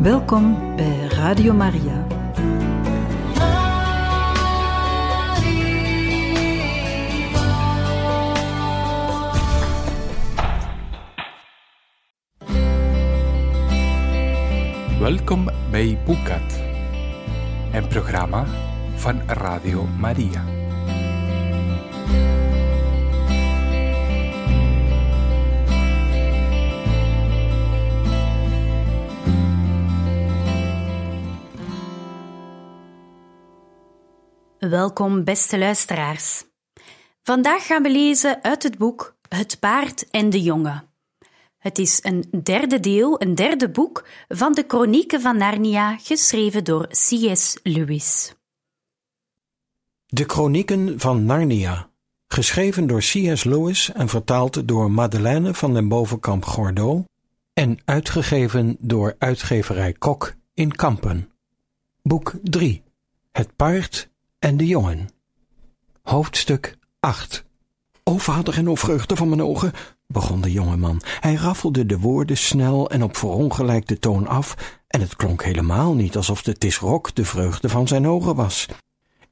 Welkom bij Radio Maria. Welkom bij Boekat, een programma van Radio Maria. Welkom, beste luisteraars. Vandaag gaan we lezen uit het boek Het paard en de jongen. Het is een derde deel, een derde boek van de Chronieken van Narnia, geschreven door C.S. Lewis. De Chronieken van Narnia, geschreven door C.S. Lewis en vertaald door Madeleine van den Bovenkamp Gordeau en uitgegeven door uitgeverij Kok in Kampen. Boek 3 Het paard en de jongen. Hoofdstuk 8 O vader en o vreugde van mijn ogen, begon de jonge man. Hij raffelde de woorden snel en op verongelijkte toon af, en het klonk helemaal niet alsof de tisrok de vreugde van zijn ogen was.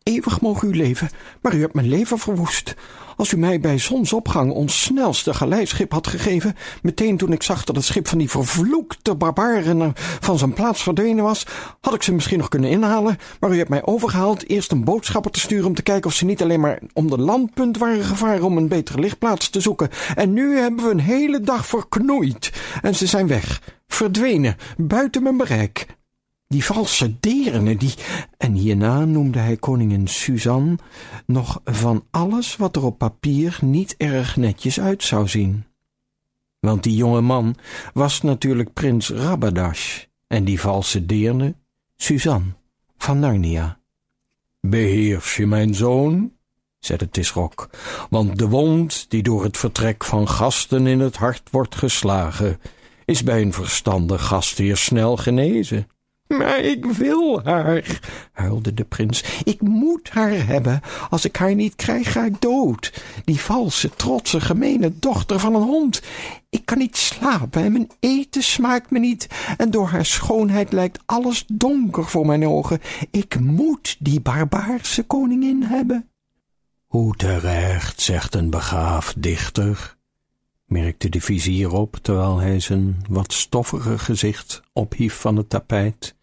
Eeuwig mogen u leven, maar u hebt mijn leven verwoest. Als u mij bij zonsopgang ons snelste galeischip had gegeven, meteen toen ik zag dat het schip van die vervloekte barbaren van zijn plaats verdwenen was, had ik ze misschien nog kunnen inhalen, maar u hebt mij overgehaald eerst een boodschapper te sturen om te kijken of ze niet alleen maar om de landpunt waren gevaren om een betere lichtplaats te zoeken. En nu hebben we een hele dag verknoeid en ze zijn weg, verdwenen, buiten mijn bereik. Die valse derenen, die... En hierna noemde hij koningin Suzanne nog van alles wat er op papier niet erg netjes uit zou zien. Want die jonge man was natuurlijk prins Rabadash en die valse deerne Suzanne van Narnia. Beheers je mijn zoon, zei de tisrok, want de wond die door het vertrek van gasten in het hart wordt geslagen, is bij een verstandig gastheer snel genezen. Maar ik wil haar, huilde de prins. Ik moet haar hebben. Als ik haar niet krijg, ga ik dood. Die valse, trotse, gemene dochter van een hond. Ik kan niet slapen en mijn eten smaakt me niet. En door haar schoonheid lijkt alles donker voor mijn ogen. Ik moet die barbaarse koningin hebben. Hoe terecht, zegt een begaafd dichter, merkte de vizier op, terwijl hij zijn wat stoffige gezicht ophief van het tapijt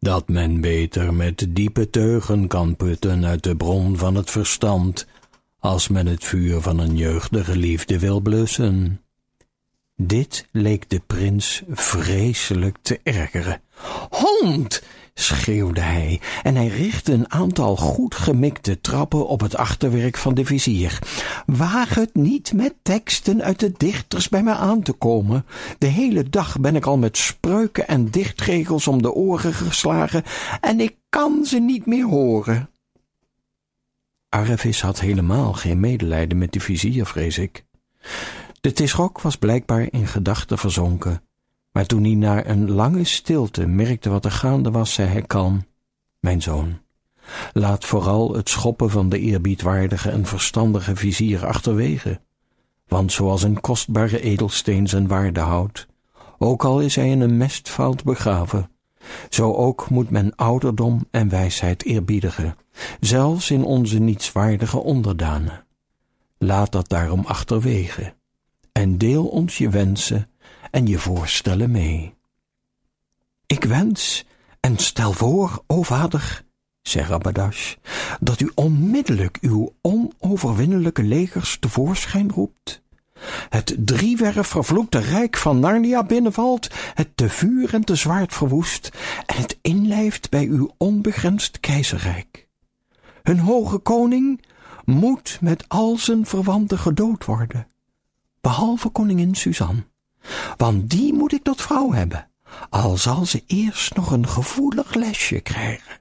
dat men beter met diepe teugen kan putten uit de bron van het verstand, als men het vuur van een jeugdige liefde wil blussen. Dit leek de prins vreselijk te ergeren. Hond! Schreeuwde hij, en hij richtte een aantal goed gemikte trappen op het achterwerk van de vizier. Waag het niet met teksten uit de dichters bij mij aan te komen. De hele dag ben ik al met spreuken en dichtregels om de oren geslagen, en ik kan ze niet meer horen. Arvis had helemaal geen medelijden met de vizier, vrees ik. De tisrok was blijkbaar in gedachten verzonken maar toen hij na een lange stilte merkte wat er gaande was, zei hij kalm, Mijn zoon, laat vooral het schoppen van de eerbiedwaardige en verstandige vizier achterwege, want zoals een kostbare edelsteen zijn waarde houdt, ook al is hij in een mestfout begraven, zo ook moet men ouderdom en wijsheid eerbiedigen, zelfs in onze nietswaardige onderdanen. Laat dat daarom achterwege, en deel ons je wensen en je voorstellen mee. Ik wens en stel voor, o vader, zei Rabadash, dat u onmiddellijk uw onoverwinnelijke legers tevoorschijn roept, het driewerf vervloekte rijk van Narnia binnenvalt, het te vuur en te zwaard verwoest en het inlijft bij uw onbegrensd keizerrijk. Hun hoge koning moet met al zijn verwanten gedood worden, behalve koningin Suzanne want die moet ik tot vrouw hebben, al zal ze eerst nog een gevoelig lesje krijgen.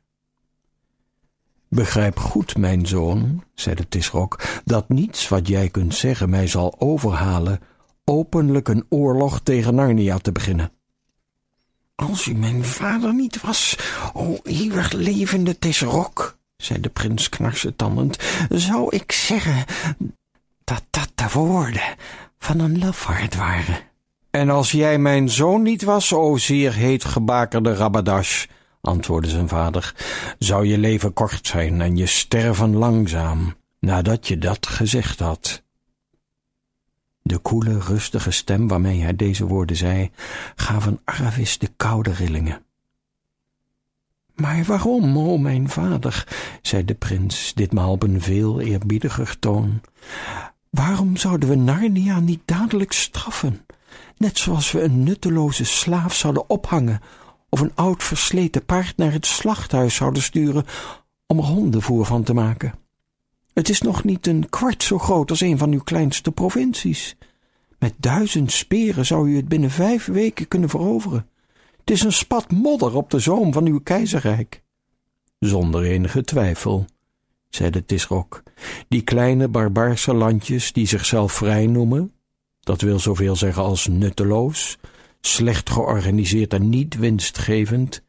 Begrijp goed, mijn zoon, zei de tisrok, dat niets wat jij kunt zeggen mij zal overhalen openlijk een oorlog tegen Narnia te beginnen. Als u mijn vader niet was, o eeuwig levende tisrok, zei de prins knarsetandend, zou ik zeggen dat dat de woorden van een lafaard waren. En als jij mijn zoon niet was, o zeer heet gebakerde Rabadash, antwoordde zijn vader, zou je leven kort zijn en je sterven langzaam, nadat je dat gezegd had. De koele, rustige stem waarmee hij deze woorden zei, gaven Aravis de koude rillingen. Maar waarom, o mijn vader, zei de prins, ditmaal op een veel eerbiediger toon, waarom zouden we Narnia niet dadelijk straffen, net zoals we een nutteloze slaaf zouden ophangen of een oud versleten paard naar het slachthuis zouden sturen om er hondenvoer van te maken? Het is nog niet een kwart zo groot als een van uw kleinste provincies. Met duizend speren zou u het binnen vijf weken kunnen veroveren. Het is een spat modder op de zoom van uw keizerrijk. Zonder enige twijfel, zei de Tisrok, die kleine barbaarse landjes die zichzelf vrij noemen, dat wil zoveel zeggen als nutteloos, slecht georganiseerd en niet winstgevend,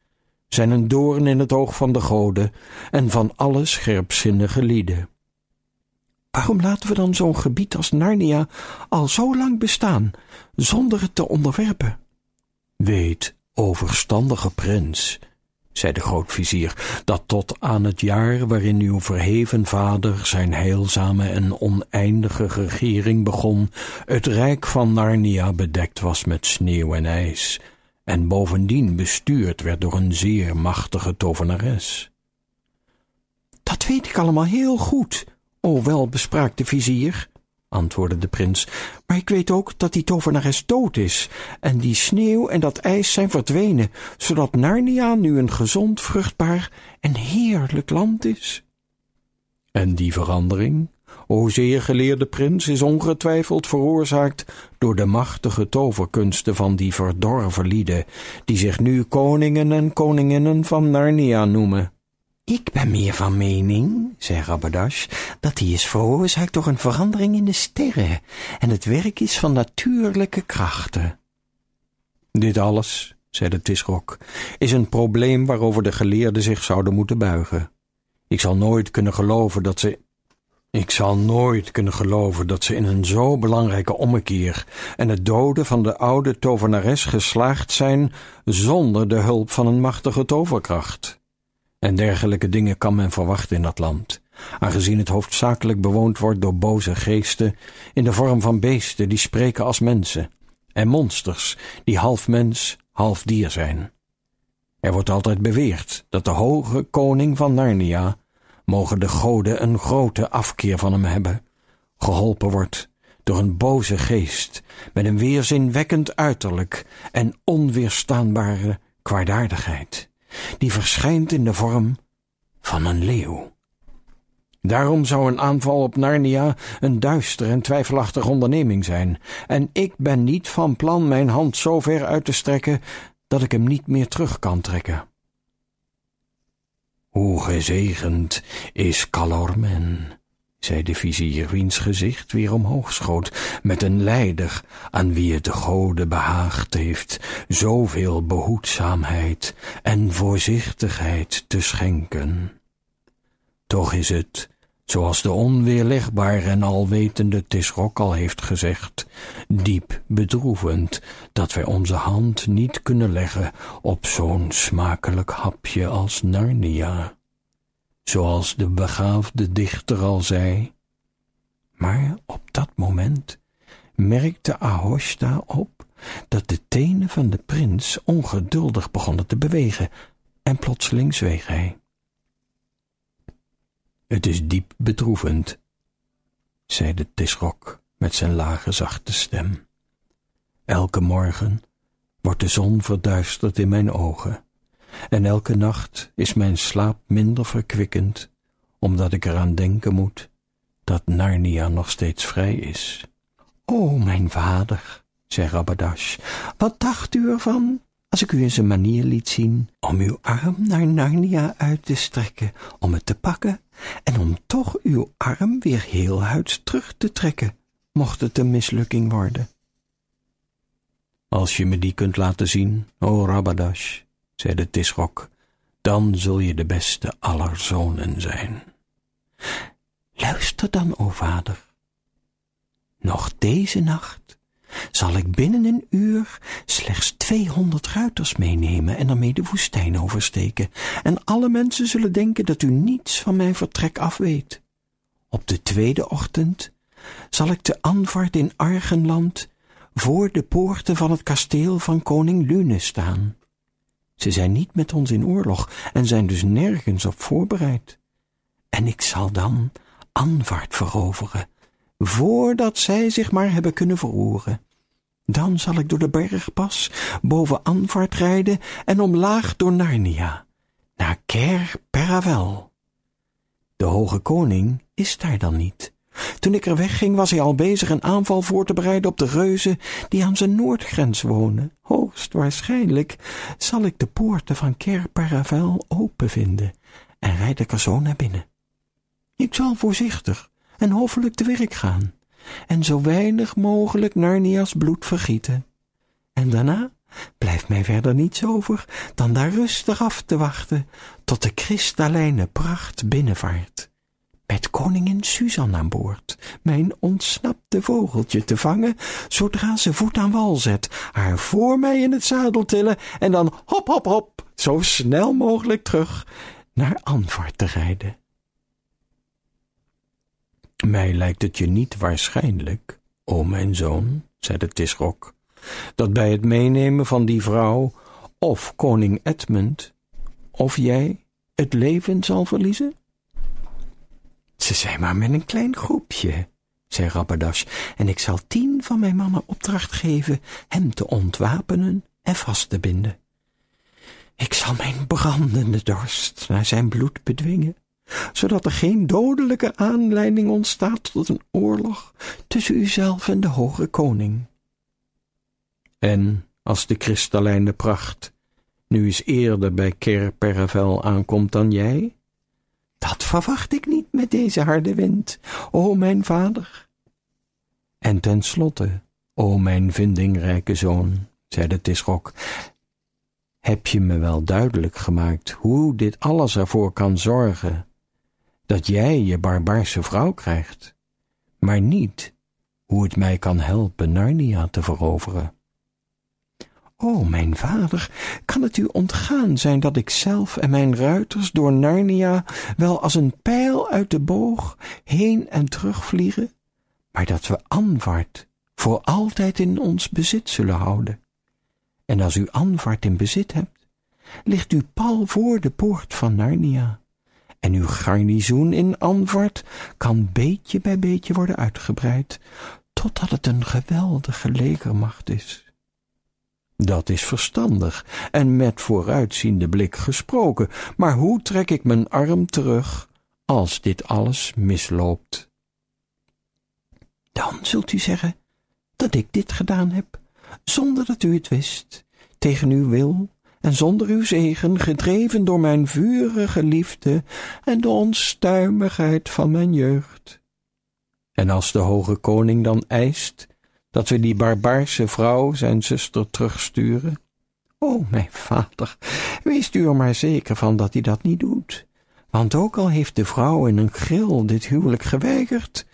zijn een doorn in het oog van de goden en van alle scherpzinnige lieden. Waarom laten we dan zo'n gebied als Narnia al zo lang bestaan, zonder het te onderwerpen? Weet, o verstandige prins, zei de grootvizier, dat tot aan het jaar waarin uw verheven vader zijn heilzame en oneindige regering begon, het rijk van Narnia bedekt was met sneeuw en ijs, en bovendien bestuurd werd door een zeer machtige tovenares. Dat weet ik allemaal heel goed, o welbespraakte vizier, antwoordde de prins, maar ik weet ook dat die tovenares dood is, en die sneeuw en dat ijs zijn verdwenen, zodat Narnia nu een gezond, vruchtbaar en heerlijk land is. En die verandering, o zeer geleerde prins, is ongetwijfeld veroorzaakt door de machtige toverkunsten van die verdorven lieden, die zich nu koningen en koninginnen van Narnia noemen. Ik ben meer van mening, zei Rabadash, dat die is veroorzaakt door een verandering in de sterren en het werk is van natuurlijke krachten. Dit alles, zei de Tisrok, is een probleem waarover de geleerden zich zouden moeten buigen. Ik zal nooit kunnen geloven dat ze ik zal nooit kunnen geloven dat ze in een zo belangrijke ommekeer en het doden van de oude tovenares geslaagd zijn zonder de hulp van een machtige toverkracht. En dergelijke dingen kan men verwachten in dat land, aangezien het hoofdzakelijk bewoond wordt door boze geesten in de vorm van beesten die spreken als mensen, en monsters die half mens, half dier zijn. Er wordt altijd beweerd dat de hoge koning van Narnia, mogen de goden een grote afkeer van hem hebben, geholpen wordt door een boze geest met een weerzinwekkend uiterlijk en onweerstaanbare kwaadaardigheid die verschijnt in de vorm van een leeuw. Daarom zou een aanval op Narnia een duister en twijfelachtige onderneming zijn, en ik ben niet van plan mijn hand zo ver uit te strekken dat ik hem niet meer terug kan trekken. Hoe gezegend is Calormen, zei de vizier, wiens gezicht weer omhoog schoot, met een leider aan wie het de gode behaagd heeft zoveel behoedzaamheid en voorzichtigheid te schenken. Toch is het, zoals de onweerlegbare en alwetende Tisrok al heeft gezegd, diep bedroevend dat wij onze hand niet kunnen leggen op zo'n smakelijk hapje als Narnia zoals de begaafde dichter al zei. Maar op dat moment merkte Ahoshta op dat de tenen van de prins ongeduldig begonnen te bewegen, en plotseling zweeg hij. Het is diep bedroevend, zei de met zijn lage zachte stem. Elke morgen wordt de zon verduisterd in mijn ogen en elke nacht is mijn slaap minder verkwikkend, omdat ik eraan denken moet dat Narnia nog steeds vrij is. O, mijn vader, zei Rabadash, wat dacht u ervan als ik u eens een manier liet zien om uw arm naar Narnia uit te strekken, om het te pakken en om toch uw arm weer heel huids terug te trekken, mocht het een mislukking worden? Als je me die kunt laten zien, o Rabadash, zei de Tisrok, dan zul je de beste aller zonen zijn. Luister dan, o vader. Nog deze nacht zal ik binnen een uur slechts tweehonderd ruiters meenemen en daarmee de woestijn oversteken, en alle mensen zullen denken dat u niets van mijn vertrek af weet. Op de tweede ochtend zal ik te Anvart in Argenland voor de poorten van het kasteel van koning Lune staan. Ze zijn niet met ons in oorlog en zijn dus nergens op voorbereid. En ik zal dan Anvart veroveren, voordat zij zich maar hebben kunnen verroeren. Dan zal ik door de bergpas boven Anvart rijden en omlaag door Narnia, naar Ker Peravel. De hoge koning is daar dan niet. Toen ik er wegging, was hij al bezig een aanval voor te bereiden op de reuzen die aan zijn noordgrens wonen. Hoogstwaarschijnlijk zal ik de poorten van Ker Peravel open vinden en rijd ik er naar binnen. Ik zal voorzichtig en hoffelijk te werk gaan en zo weinig mogelijk Narnia's bloed vergieten. En daarna blijft mij verder niets over dan daar rustig af te wachten tot de kristallijne pracht binnenvaart. Met koningin Suzanne aan boord, mijn ontsnapte vogeltje te vangen, zodra ze voet aan wal zet, haar voor mij in het zadel tillen en dan hop, hop, hop, zo snel mogelijk terug naar Anvart te rijden. Mij lijkt het je niet waarschijnlijk, o mijn zoon, zei de tisrok, dat bij het meenemen van die vrouw of koning Edmund of jij het leven zal verliezen? Ze zijn maar met een klein groepje, zei Rabadash, en ik zal tien van mijn mannen opdracht geven hem te ontwapenen en vast te binden. Ik zal mijn brandende dorst naar zijn bloed bedwingen zodat er geen dodelijke aanleiding ontstaat tot een oorlog tussen uzelf en de hoge koning. En als de kristallijne pracht nu eens eerder bij Ker Perravel aankomt dan jij? Dat verwacht ik niet met deze harde wind, o mijn vader. En tenslotte, o mijn vindingrijke zoon, zei de heb je me wel duidelijk gemaakt hoe dit alles ervoor kan zorgen dat jij je barbaarse vrouw krijgt, maar niet hoe het mij kan helpen Narnia te veroveren. O, mijn vader, kan het u ontgaan zijn dat ik zelf en mijn ruiters door Narnia wel als een pijl uit de boog heen en terug vliegen, maar dat we Anvart voor altijd in ons bezit zullen houden? En als u Anvart in bezit hebt, ligt u pal voor de poort van Narnia en uw garnizoen in Anvart kan beetje bij beetje worden uitgebreid, totdat het een geweldige legermacht is. Dat is verstandig en met vooruitziende blik gesproken, maar hoe trek ik mijn arm terug als dit alles misloopt? Dan zult u zeggen dat ik dit gedaan heb, zonder dat u het wist, tegen uw wil en zonder uw zegen, gedreven door mijn vurige liefde en de onstuimigheid van mijn jeugd. En als de hoge koning dan eist dat we die barbaarse vrouw, zijn zuster, terugsturen, o, mijn vader, wees u er maar zeker van dat hij dat niet doet. Want ook al heeft de vrouw in een gril dit huwelijk geweigerd,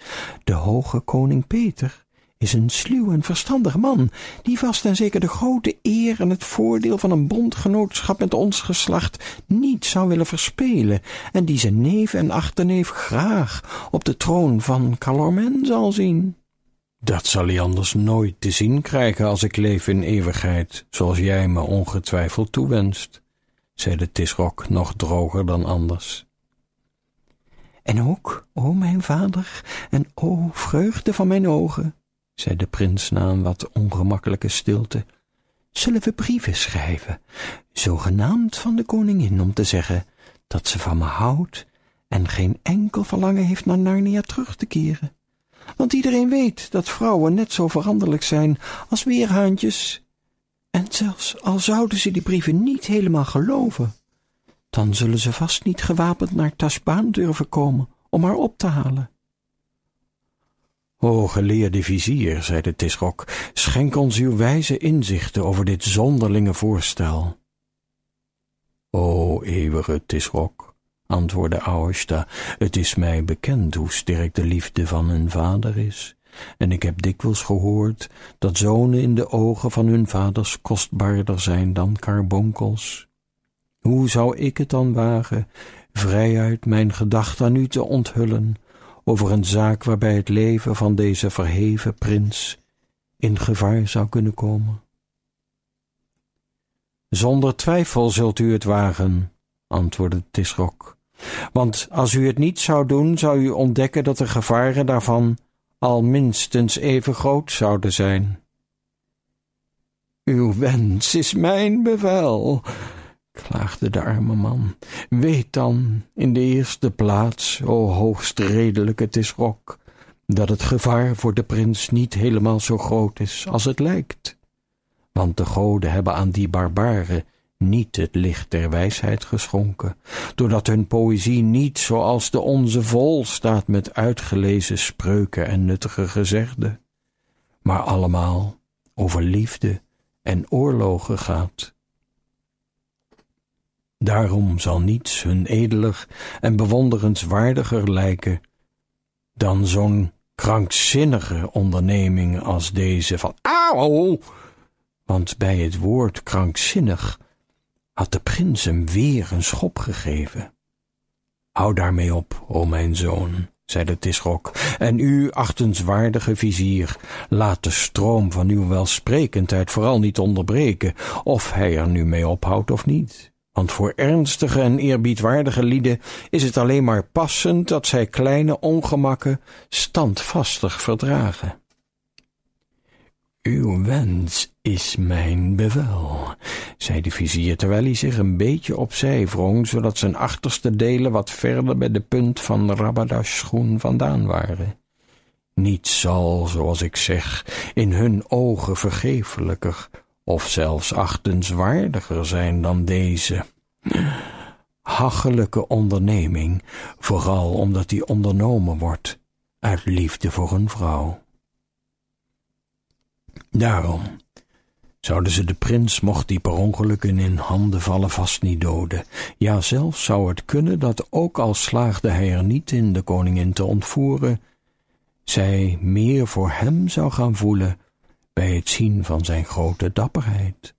de hoge koning Peter is een sluw en verstandig man, die vast en zeker de grote eer en het voordeel van een bondgenootschap met ons geslacht niet zou willen verspelen, en die zijn neef en achterneef graag op de troon van Calormen zal zien. Dat zal hij anders nooit te zien krijgen als ik leef in eeuwigheid, zoals jij me ongetwijfeld toewenst, zei de Tisrok nog droger dan anders. En ook, o mijn vader, en o vreugde van mijn ogen, zei de prins na een wat ongemakkelijke stilte, zullen we brieven schrijven, zogenaamd van de koningin, om te zeggen dat ze van me houdt en geen enkel verlangen heeft naar Narnia terug te keren. Want iedereen weet dat vrouwen net zo veranderlijk zijn als weerhaantjes. En zelfs al zouden ze die brieven niet helemaal geloven, dan zullen ze vast niet gewapend naar Tashbaan durven komen om haar op te halen. O geleerde vizier, zei de Tisrok, schenk ons uw wijze inzichten over dit zonderlinge voorstel. O eeuwige Tisrok, antwoordde Aosta, het is mij bekend hoe sterk de liefde van een vader is, en ik heb dikwijls gehoord dat zonen in de ogen van hun vaders kostbaarder zijn dan karbonkels. Hoe zou ik het dan wagen vrijuit mijn gedachten aan u te onthullen over een zaak waarbij het leven van deze verheven prins in gevaar zou kunnen komen? Zonder twijfel zult u het wagen, antwoordde Tisrok. Want als u het niet zou doen, zou u ontdekken dat de gevaren daarvan al minstens even groot zouden zijn. Uw wens is mijn bevel, klaagde de arme man. Weet dan in de eerste plaats, o hoogst redelijke Tisrok, dat het gevaar voor de prins niet helemaal zo groot is als het lijkt. Want de goden hebben aan die barbaren niet het licht der wijsheid geschonken, doordat hun poëzie niet zoals de onze vol staat met uitgelezen spreuken en nuttige gezegden, maar allemaal over liefde en oorlogen gaat. Daarom zal niets hun edelig en bewonderenswaardiger lijken dan zo'n krankzinnige onderneming als deze van auw, want bij het woord krankzinnig had de prins hem weer een schop gegeven. Hou daarmee op, o mijn zoon, zei de Tisrok, en u, achtenswaardige vizier, laat de stroom van uw welsprekendheid vooral niet onderbreken, of hij er nu mee ophoudt of niet. Want voor ernstige en eerbiedwaardige lieden is het alleen maar passend dat zij kleine ongemakken standvastig verdragen. Uw wens is mijn bevel, zei de vizier, terwijl hij zich een beetje opzij wrong, zodat zijn achterste delen wat verder bij de punt van Rabadash schoen vandaan waren. Niets zal, zoals ik zeg, in hun ogen vergeeflijker of zelfs achtenswaardiger zijn dan deze hachelijke onderneming, vooral omdat die ondernomen wordt uit liefde voor een vrouw. Daarom zouden ze de prins, mocht die per ongeluk in handen vallen, vast niet doden. Ja, zelfs zou het kunnen dat ook al slaagde hij er niet in de koningin te ontvoeren, zij meer voor hem zou gaan voelen bij het zien van zijn grote dapperheid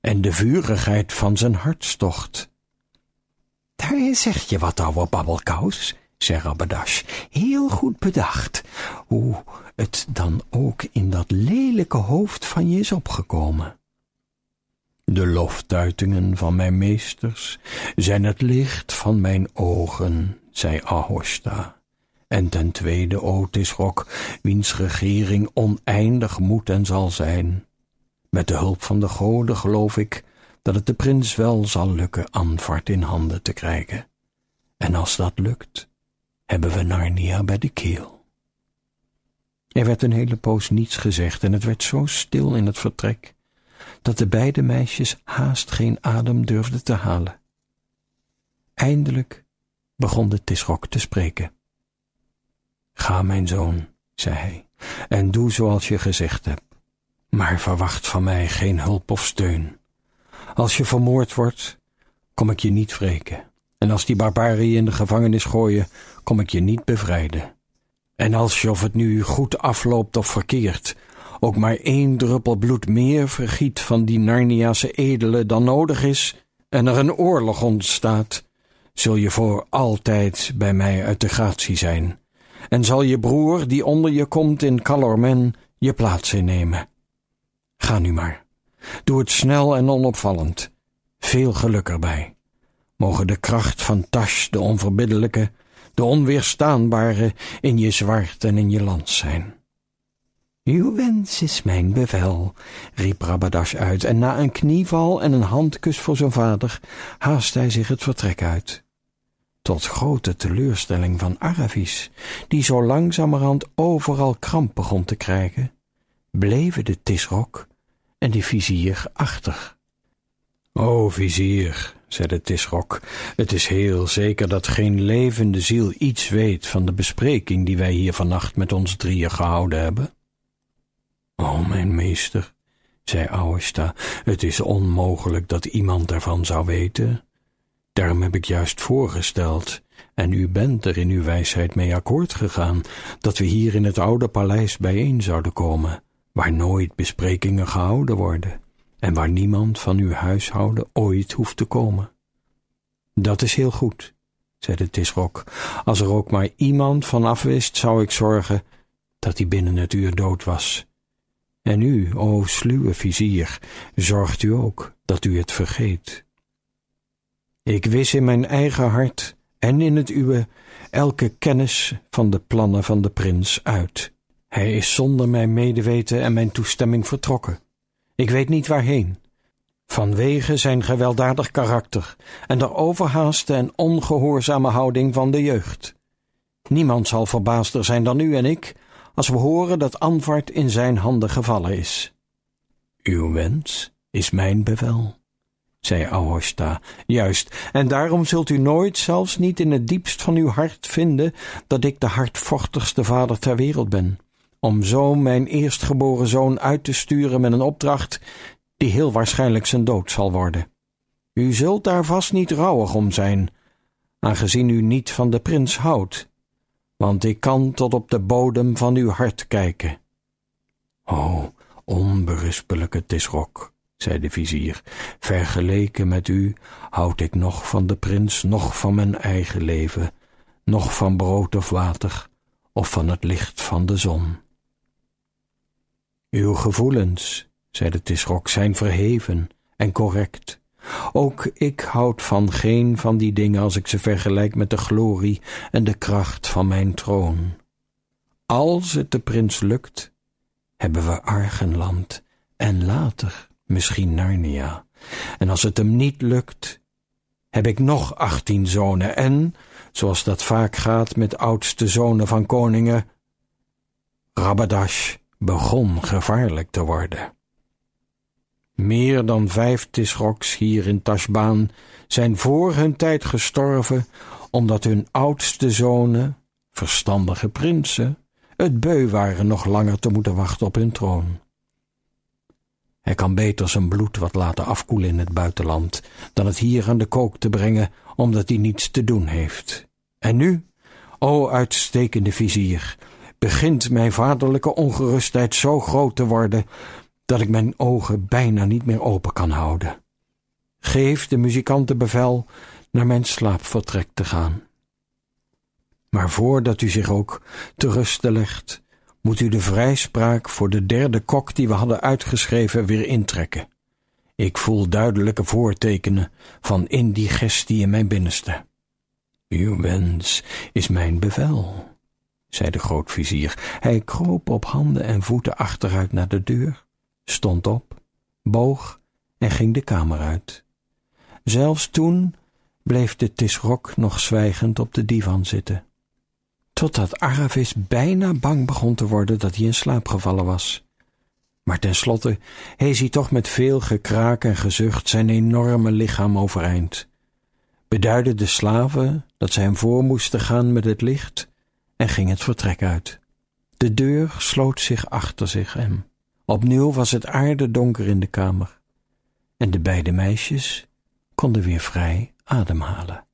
en de vurigheid van zijn hartstocht. Daar zeg je wat, ouwe babbelkous, zei Rabadash. Heel goed bedacht. Hoe het dan ook in dat lelijke hoofd van je is opgekomen. De loftuitingen van mijn meesters zijn het licht van mijn ogen, zei Ahosta. En ten tweede Otisrok, wiens regering oneindig moet en zal zijn. Met de hulp van de goden geloof ik dat het de prins wel zal lukken Anvart in handen te krijgen. En als dat lukt, hebben we Narnia bij de keel. Er werd een hele poos niets gezegd en het werd zo stil in het vertrek, dat de beide meisjes haast geen adem durfden te halen. Eindelijk begon de Tisrok te spreken. Ga, mijn zoon, zei hij, en doe zoals je gezegd hebt. Maar verwacht van mij geen hulp of steun. Als je vermoord wordt, kom ik je niet wreken. En als die barbaren je in de gevangenis gooien, kom ik je niet bevrijden. En als je, of het nu goed afloopt of verkeerd, ook maar één druppel bloed meer vergiet van die Narniase edelen dan nodig is, en er een oorlog ontstaat, zul je voor altijd bij mij uit de gratie zijn, en zal je broer, die onder je komt in Calormen, je plaats innemen. Ga nu maar. Doe het snel en onopvallend. Veel geluk erbij. Mogen de kracht van Tash, de onverbiddelijke, de onweerstaanbare, in je zwaard en in je lans zijn. Uw wens is mijn bevel, riep Rabadash uit, en na een knieval en een handkus voor zijn vader haast hij zich het vertrek uit. Tot grote teleurstelling van Aravis, die zo langzamerhand overal kramp begon te krijgen, bleven de Tisrok en de vizier achter. O vizier, zei de Tisrok, het is heel zeker dat geen levende ziel iets weet van de bespreking die wij hier vannacht met ons drieën gehouden hebben. O mijn meester, zei Auesta, het is onmogelijk dat iemand daarvan zou weten. Daarom heb ik juist voorgesteld En u bent er in uw wijsheid mee akkoord gegaan dat we hier in het oude paleis bijeen zouden komen, waar nooit besprekingen gehouden worden en waar niemand van uw huishouden ooit hoeft te komen. Dat is heel goed, zei de tisrok. Als er ook maar iemand van afwist, zou ik zorgen dat hij binnen het uur dood was. En u, o sluwe vizier, zorgt u ook dat u het vergeet. Ik wis in mijn eigen hart en in het uwe elke kennis van de plannen van de prins uit. Hij is zonder mijn medeweten en mijn toestemming vertrokken. Ik weet niet waarheen. Vanwege zijn gewelddadig karakter en de overhaaste en ongehoorzame houding van de jeugd. Niemand zal verbaasder zijn dan u en ik als we horen dat Anvart in zijn handen gevallen is. Uw wens is mijn bevel, zei Ahoshta, juist, en daarom zult u nooit, zelfs niet in het diepst van uw hart, vinden dat ik de hardvochtigste vader ter wereld ben, om zo mijn eerstgeboren zoon uit te sturen met een opdracht die heel waarschijnlijk zijn dood zal worden. U zult daar vast niet rouwig om zijn, aangezien u niet van de prins houdt, want ik kan tot op de bodem van uw hart kijken. O, onberispelijke Tisrok, zei de vizier, vergeleken met u houd ik nog van de prins, nog van mijn eigen leven, nog van brood of water, of van het licht van de zon. Uw gevoelens, zei de Tisrok, zijn verheven en correct. Ook ik houd van geen van die dingen als ik ze vergelijk met de glorie en de kracht van mijn troon. Als het de prins lukt, hebben we Argenland en later misschien Narnia. En als het hem niet lukt, heb ik nog achttien zonen en, zoals dat vaak gaat met oudste zonen van koningen, Rabadash begon gevaarlijk te worden. Meer dan vijf Tisroks hier in Tashbaan zijn voor hun tijd gestorven, omdat hun oudste zonen, verstandige prinsen, het beu waren nog langer te moeten wachten op hun troon. Hij kan beter zijn bloed wat laten afkoelen in het buitenland, dan het hier aan de kook te brengen, omdat hij niets te doen heeft. En nu, o uitstekende vizier, begint mijn vaderlijke ongerustheid zo groot te worden, dat ik mijn ogen bijna niet meer open kan houden. Geef de muzikanten bevel naar mijn slaapvertrek te gaan. Maar voordat u zich ook te rusten legt, moet u de vrijspraak voor de derde kok die we hadden uitgeschreven weer intrekken. Ik voel duidelijke voortekenen van indigestie in mijn binnenste. Uw wens is mijn bevel, zei de grootvizier. Hij kroop op handen en voeten achteruit naar de deur stond op, boog en ging de kamer uit. Zelfs toen bleef de tisrok nog zwijgend op de divan zitten, totdat Aravis bijna bang begon te worden dat hij in slaap gevallen was. Maar tenslotte hees hij toch met veel gekraak en gezucht zijn enorme lichaam overeind, beduidde de slaven dat zij hem voor moesten gaan met het licht en ging het vertrek uit. De deur sloot zich achter zich hem. Opnieuw was het aardedonker in de kamer en de beide meisjes konden weer vrij ademhalen.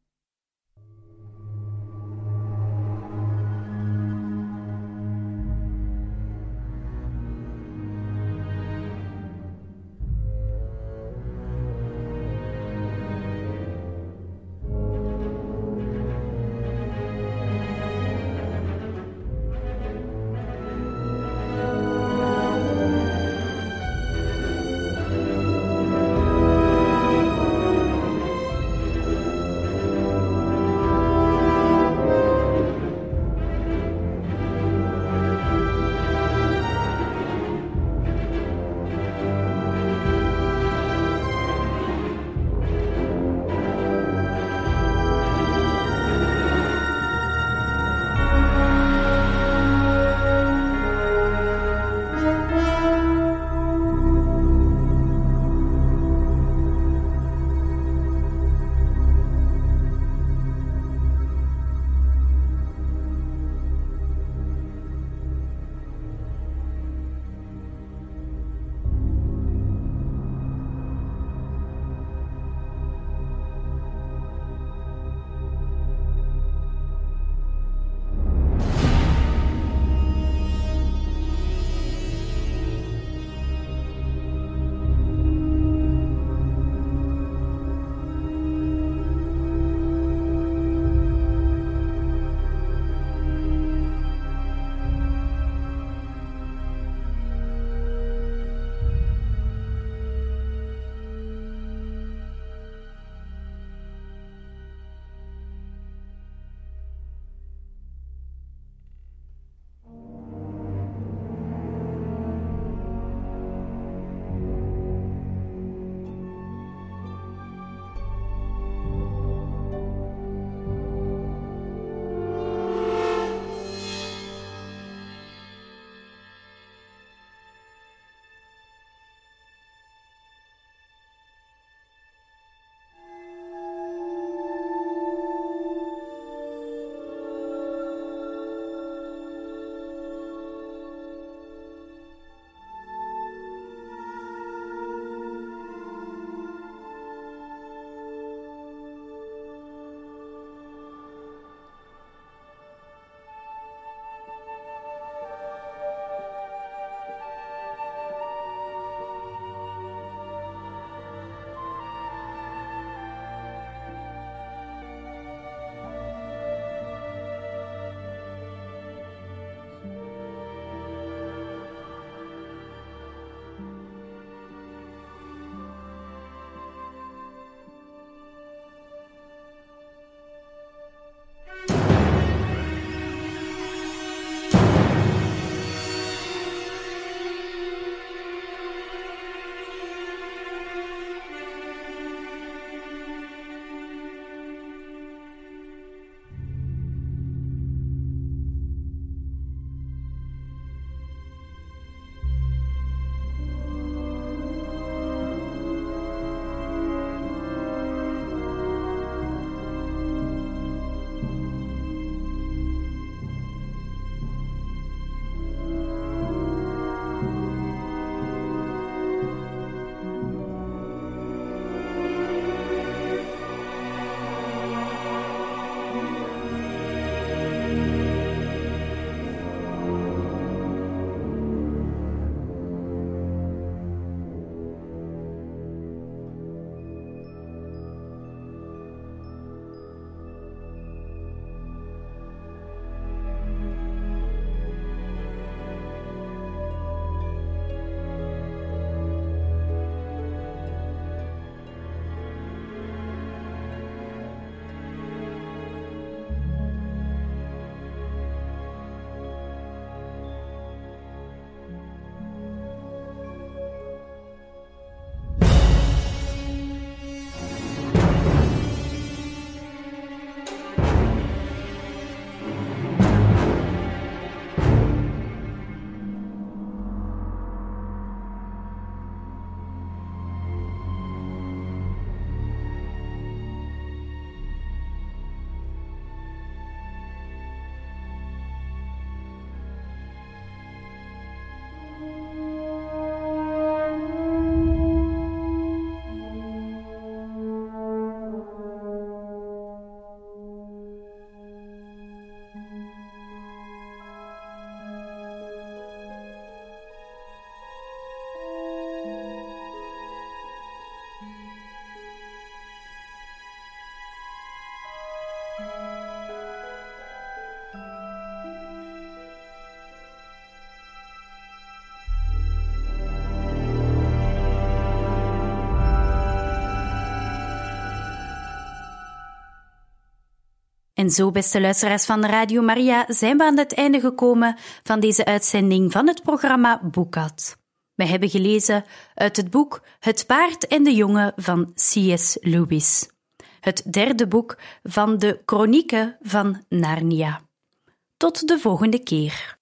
En zo, beste luisteraars van Radio Maria, zijn we aan het einde gekomen van deze uitzending van het programma Boekat. We hebben gelezen uit het boek Het paard en de jongen van C.S. Lewis, het derde boek van de Chronieken van Narnia. Tot de volgende keer.